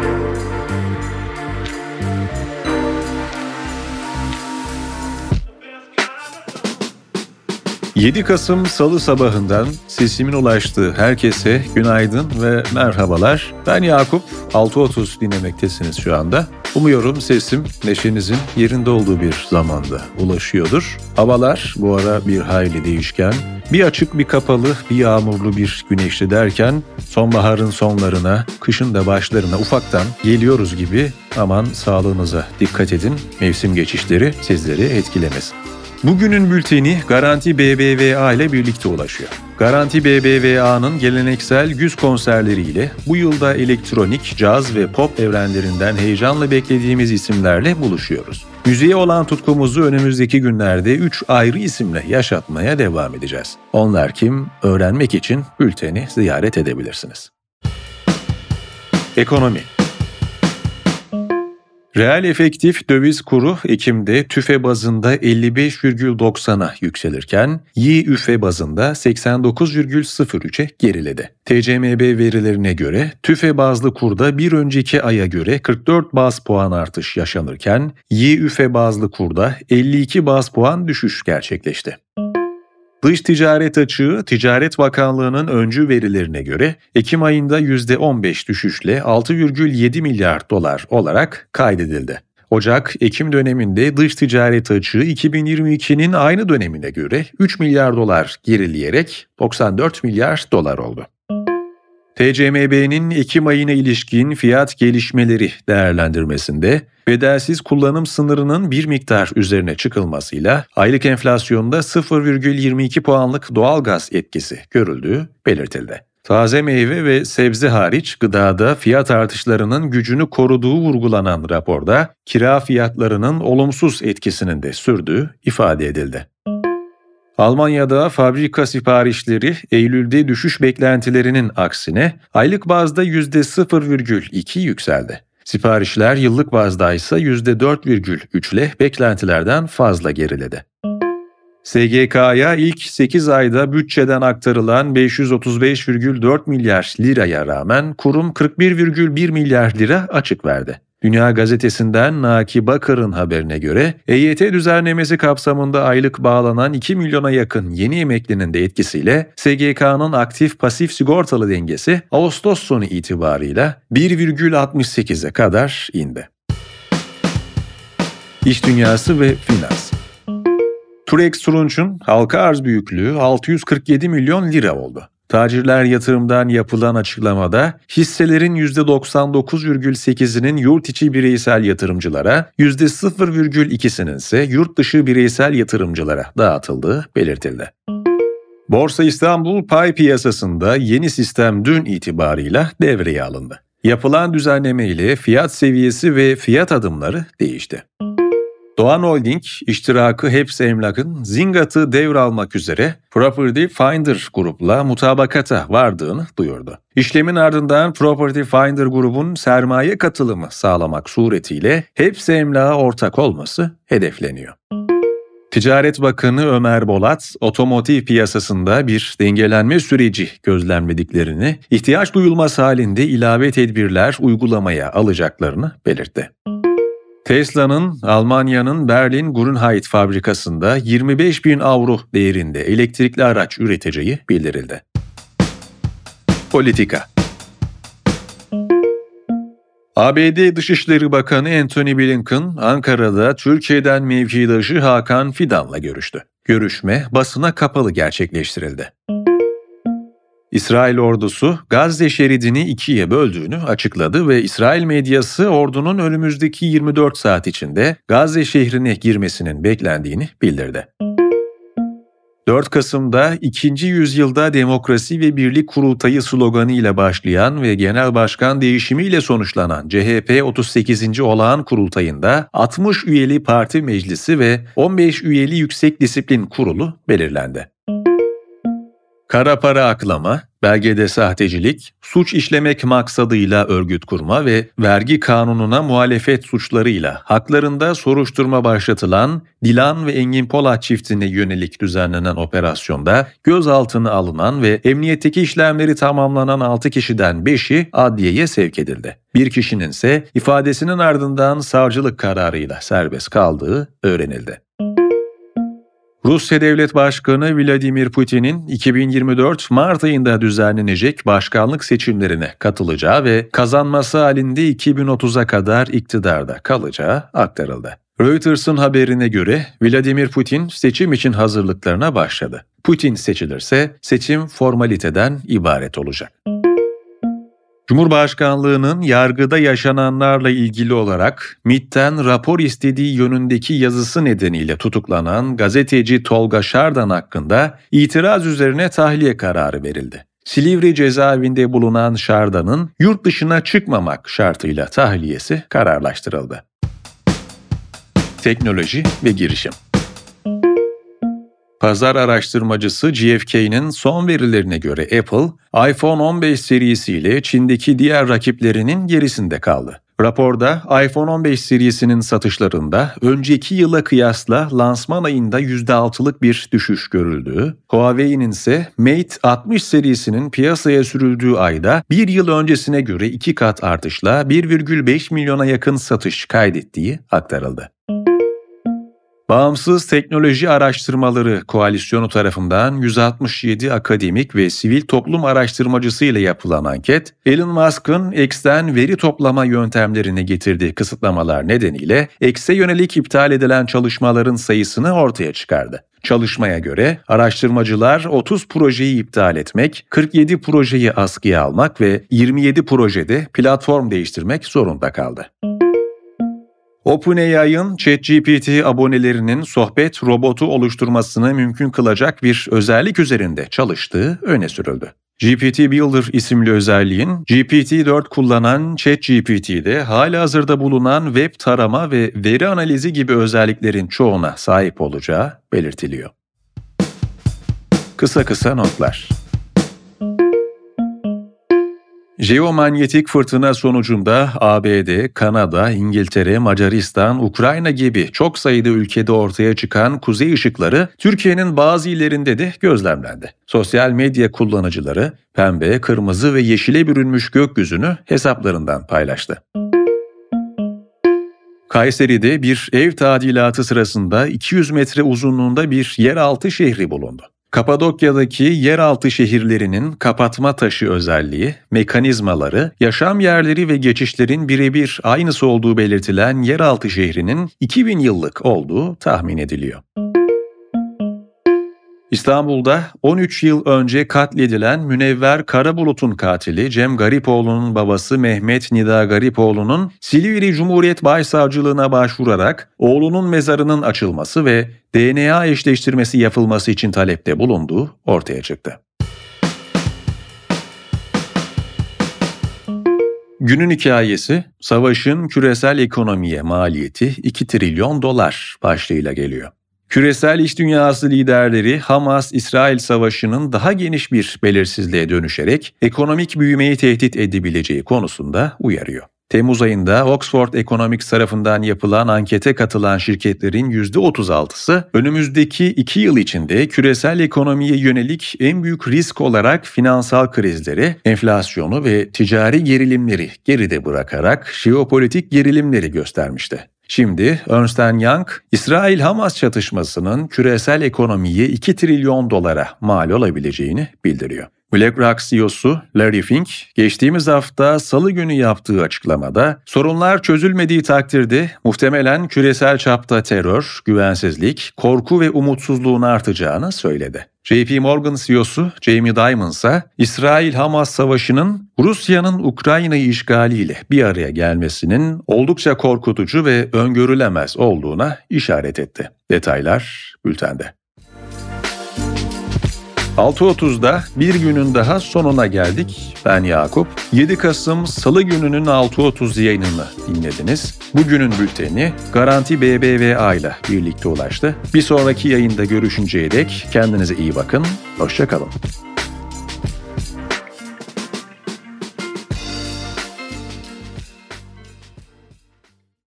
Thank you. 7 Kasım Salı sabahından sesimin ulaştığı herkese günaydın ve merhabalar. Ben Yakup, 6.30 dinlemektesiniz şu anda. Umuyorum sesim neşenizin yerinde olduğu bir zamanda ulaşıyordur. Havalar bu ara bir hayli değişken. Bir açık bir kapalı, bir yağmurlu bir güneşli derken sonbaharın sonlarına, kışın da başlarına ufaktan geliyoruz gibi aman sağlığınıza dikkat edin. Mevsim geçişleri sizleri etkilemesin. Bugünün bülteni Garanti BBVA ile birlikte ulaşıyor. Garanti BBVA'nın geleneksel güz konserleriyle bu yılda elektronik, caz ve pop evrenlerinden heyecanla beklediğimiz isimlerle buluşuyoruz. Müziğe olan tutkumuzu önümüzdeki günlerde 3 ayrı isimle yaşatmaya devam edeceğiz. Onlar kim? Öğrenmek için bülteni ziyaret edebilirsiniz. Ekonomi Reel efektif döviz kuru Ekim'de tüfe bazında 55,90'a yükselirken YÜFE bazında 89,03'e geriledi. TCMB verilerine göre tüfe bazlı kurda bir önceki aya göre 44 baz puan artış yaşanırken YÜFE bazlı kurda 52 baz puan düşüş gerçekleşti. Dış ticaret açığı Ticaret Bakanlığı'nın öncü verilerine göre Ekim ayında %15 düşüşle 6,7 milyar dolar olarak kaydedildi. Ocak-Ekim döneminde dış ticaret açığı 2022'nin aynı dönemine göre 3 milyar dolar gerileyerek 94 milyar dolar oldu. TCMB'nin Ekim ayına ilişkin fiyat gelişmeleri değerlendirmesinde bedelsiz kullanım sınırının bir miktar üzerine çıkılmasıyla aylık enflasyonda 0,22 puanlık doğal gaz etkisi görüldüğü belirtildi. Taze meyve ve sebze hariç gıdada fiyat artışlarının gücünü koruduğu vurgulanan raporda kira fiyatlarının olumsuz etkisinin de sürdüğü ifade edildi. Almanya'da fabrika siparişleri Eylül'de düşüş beklentilerinin aksine aylık bazda %0,2 yükseldi. Siparişler yıllık bazda ise %4,3 ile beklentilerden fazla geriledi. SGK'ya ilk 8 ayda bütçeden aktarılan 535,4 milyar liraya rağmen kurum 41,1 milyar lira açık verdi. Dünya Gazetesi'nden Naki Bakar'ın haberine göre EYT düzenlemesi kapsamında aylık bağlanan 2 milyona yakın yeni emeklinin de etkisiyle SGK'nın aktif pasif sigortalı dengesi Ağustos sonu itibarıyla 1,68'e kadar indi. İş dünyası ve finans Turex Turunç'un halka arz büyüklüğü 647 milyon lira oldu. Tacirler yatırımdan yapılan açıklamada hisselerin %99,8'inin yurt içi bireysel yatırımcılara, %0,2'sinin ise yurt dışı bireysel yatırımcılara dağıtıldığı belirtildi. Borsa İstanbul pay piyasasında yeni sistem dün itibarıyla devreye alındı. Yapılan düzenleme ile fiyat seviyesi ve fiyat adımları değişti. Doğan Holding, iştirakı Hepsi Emlak'ın Zingat'ı devralmak üzere Property Finder grupla mutabakata vardığını duyurdu. İşlemin ardından Property Finder grubun sermaye katılımı sağlamak suretiyle Hepsi Emlak'a ortak olması hedefleniyor. Ticaret Bakanı Ömer Bolat, otomotiv piyasasında bir dengelenme süreci gözlemlediklerini, ihtiyaç duyulması halinde ilave tedbirler uygulamaya alacaklarını belirtti. Tesla'nın Almanya'nın Berlin Grünheit fabrikasında 25 bin avro değerinde elektrikli araç üreteceği bildirildi. Politika ABD Dışişleri Bakanı Antony Blinken, Ankara'da Türkiye'den mevkidaşı Hakan Fidan'la görüştü. Görüşme basına kapalı gerçekleştirildi. İsrail ordusu Gazze şeridini ikiye böldüğünü açıkladı ve İsrail medyası ordunun önümüzdeki 24 saat içinde Gazze şehrine girmesinin beklendiğini bildirdi. 4 Kasım'da 2. yüzyılda demokrasi ve birlik kurultayı sloganı ile başlayan ve genel başkan değişimiyle sonuçlanan CHP 38. olağan kurultayında 60 üyeli parti meclisi ve 15 üyeli yüksek disiplin kurulu belirlendi. Kara para aklama, belgede sahtecilik, suç işlemek maksadıyla örgüt kurma ve vergi kanununa muhalefet suçlarıyla haklarında soruşturma başlatılan Dilan ve Engin Polat çiftine yönelik düzenlenen operasyonda gözaltına alınan ve emniyetteki işlemleri tamamlanan 6 kişiden 5'i adliyeye sevk edildi. Bir kişinin ise ifadesinin ardından savcılık kararıyla serbest kaldığı öğrenildi. Rusya Devlet Başkanı Vladimir Putin'in 2024 Mart ayında düzenlenecek başkanlık seçimlerine katılacağı ve kazanması halinde 2030'a kadar iktidarda kalacağı aktarıldı. Reuters'ın haberine göre Vladimir Putin seçim için hazırlıklarına başladı. Putin seçilirse seçim formaliteden ibaret olacak. Cumhurbaşkanlığının yargıda yaşananlarla ilgili olarak MİT'ten rapor istediği yönündeki yazısı nedeniyle tutuklanan gazeteci Tolga Şardan hakkında itiraz üzerine tahliye kararı verildi. Silivri cezaevinde bulunan Şardan'ın yurt dışına çıkmamak şartıyla tahliyesi kararlaştırıldı. Teknoloji ve girişim Pazar araştırmacısı GfK'nin son verilerine göre Apple, iPhone 15 serisiyle Çin'deki diğer rakiplerinin gerisinde kaldı. Raporda iPhone 15 serisinin satışlarında önceki yıla kıyasla lansman ayında %6'lık bir düşüş görüldüğü, Huawei'nin ise Mate 60 serisinin piyasaya sürüldüğü ayda bir yıl öncesine göre iki kat artışla 1,5 milyona yakın satış kaydettiği aktarıldı. Bağımsız Teknoloji Araştırmaları Koalisyonu tarafından 167 akademik ve sivil toplum araştırmacısı ile yapılan anket, Elon Musk'ın X'ten veri toplama yöntemlerini getirdiği kısıtlamalar nedeniyle X'e yönelik iptal edilen çalışmaların sayısını ortaya çıkardı. Çalışmaya göre araştırmacılar 30 projeyi iptal etmek, 47 projeyi askıya almak ve 27 projede platform değiştirmek zorunda kaldı. OpenAI'ın ChatGPT abonelerinin sohbet robotu oluşturmasını mümkün kılacak bir özellik üzerinde çalıştığı öne sürüldü. GPT Builder isimli özelliğin GPT-4 kullanan ChatGPT'de hazırda bulunan web tarama ve veri analizi gibi özelliklerin çoğuna sahip olacağı belirtiliyor. Kısa kısa notlar. Jeomanyetik fırtına sonucunda ABD, Kanada, İngiltere, Macaristan, Ukrayna gibi çok sayıda ülkede ortaya çıkan kuzey ışıkları Türkiye'nin bazı illerinde de gözlemlendi. Sosyal medya kullanıcıları pembe, kırmızı ve yeşile bürünmüş gökyüzünü hesaplarından paylaştı. Kayseri'de bir ev tadilatı sırasında 200 metre uzunluğunda bir yeraltı şehri bulundu. Kapadokya'daki yeraltı şehirlerinin kapatma taşı özelliği, mekanizmaları, yaşam yerleri ve geçişlerin birebir aynısı olduğu belirtilen yeraltı şehrinin 2000 yıllık olduğu tahmin ediliyor. İstanbul'da 13 yıl önce katledilen Münevver Karabulut'un katili Cem Garipoğlu'nun babası Mehmet Nida Garipoğlu'nun Silivri Cumhuriyet Başsavcılığına başvurarak oğlunun mezarının açılması ve DNA eşleştirmesi yapılması için talepte bulunduğu ortaya çıktı. Günün hikayesi, savaşın küresel ekonomiye maliyeti 2 trilyon dolar başlığıyla geliyor. Küresel iş dünyası liderleri Hamas-İsrail savaşının daha geniş bir belirsizliğe dönüşerek ekonomik büyümeyi tehdit edebileceği konusunda uyarıyor. Temmuz ayında Oxford Economics tarafından yapılan ankete katılan şirketlerin %36'sı önümüzdeki iki yıl içinde küresel ekonomiye yönelik en büyük risk olarak finansal krizleri, enflasyonu ve ticari gerilimleri geride bırakarak jeopolitik gerilimleri göstermişti. Şimdi Ernst Young, İsrail-Hamas çatışmasının küresel ekonomiye 2 trilyon dolara mal olabileceğini bildiriyor. BlackRock CEO'su Larry Fink, geçtiğimiz hafta salı günü yaptığı açıklamada sorunlar çözülmediği takdirde muhtemelen küresel çapta terör, güvensizlik, korku ve umutsuzluğun artacağını söyledi. JP Morgan CEO'su Jamie Dimon ise İsrail-Hamas savaşının Rusya'nın Ukrayna'yı işgaliyle bir araya gelmesinin oldukça korkutucu ve öngörülemez olduğuna işaret etti. Detaylar bültende. 6.30'da bir günün daha sonuna geldik. Ben Yakup. 7 Kasım Salı gününün 6.30 yayınını dinlediniz. Bugünün bülteni Garanti BBVA ile birlikte ulaştı. Bir sonraki yayında görüşünceye dek kendinize iyi bakın. Hoşçakalın.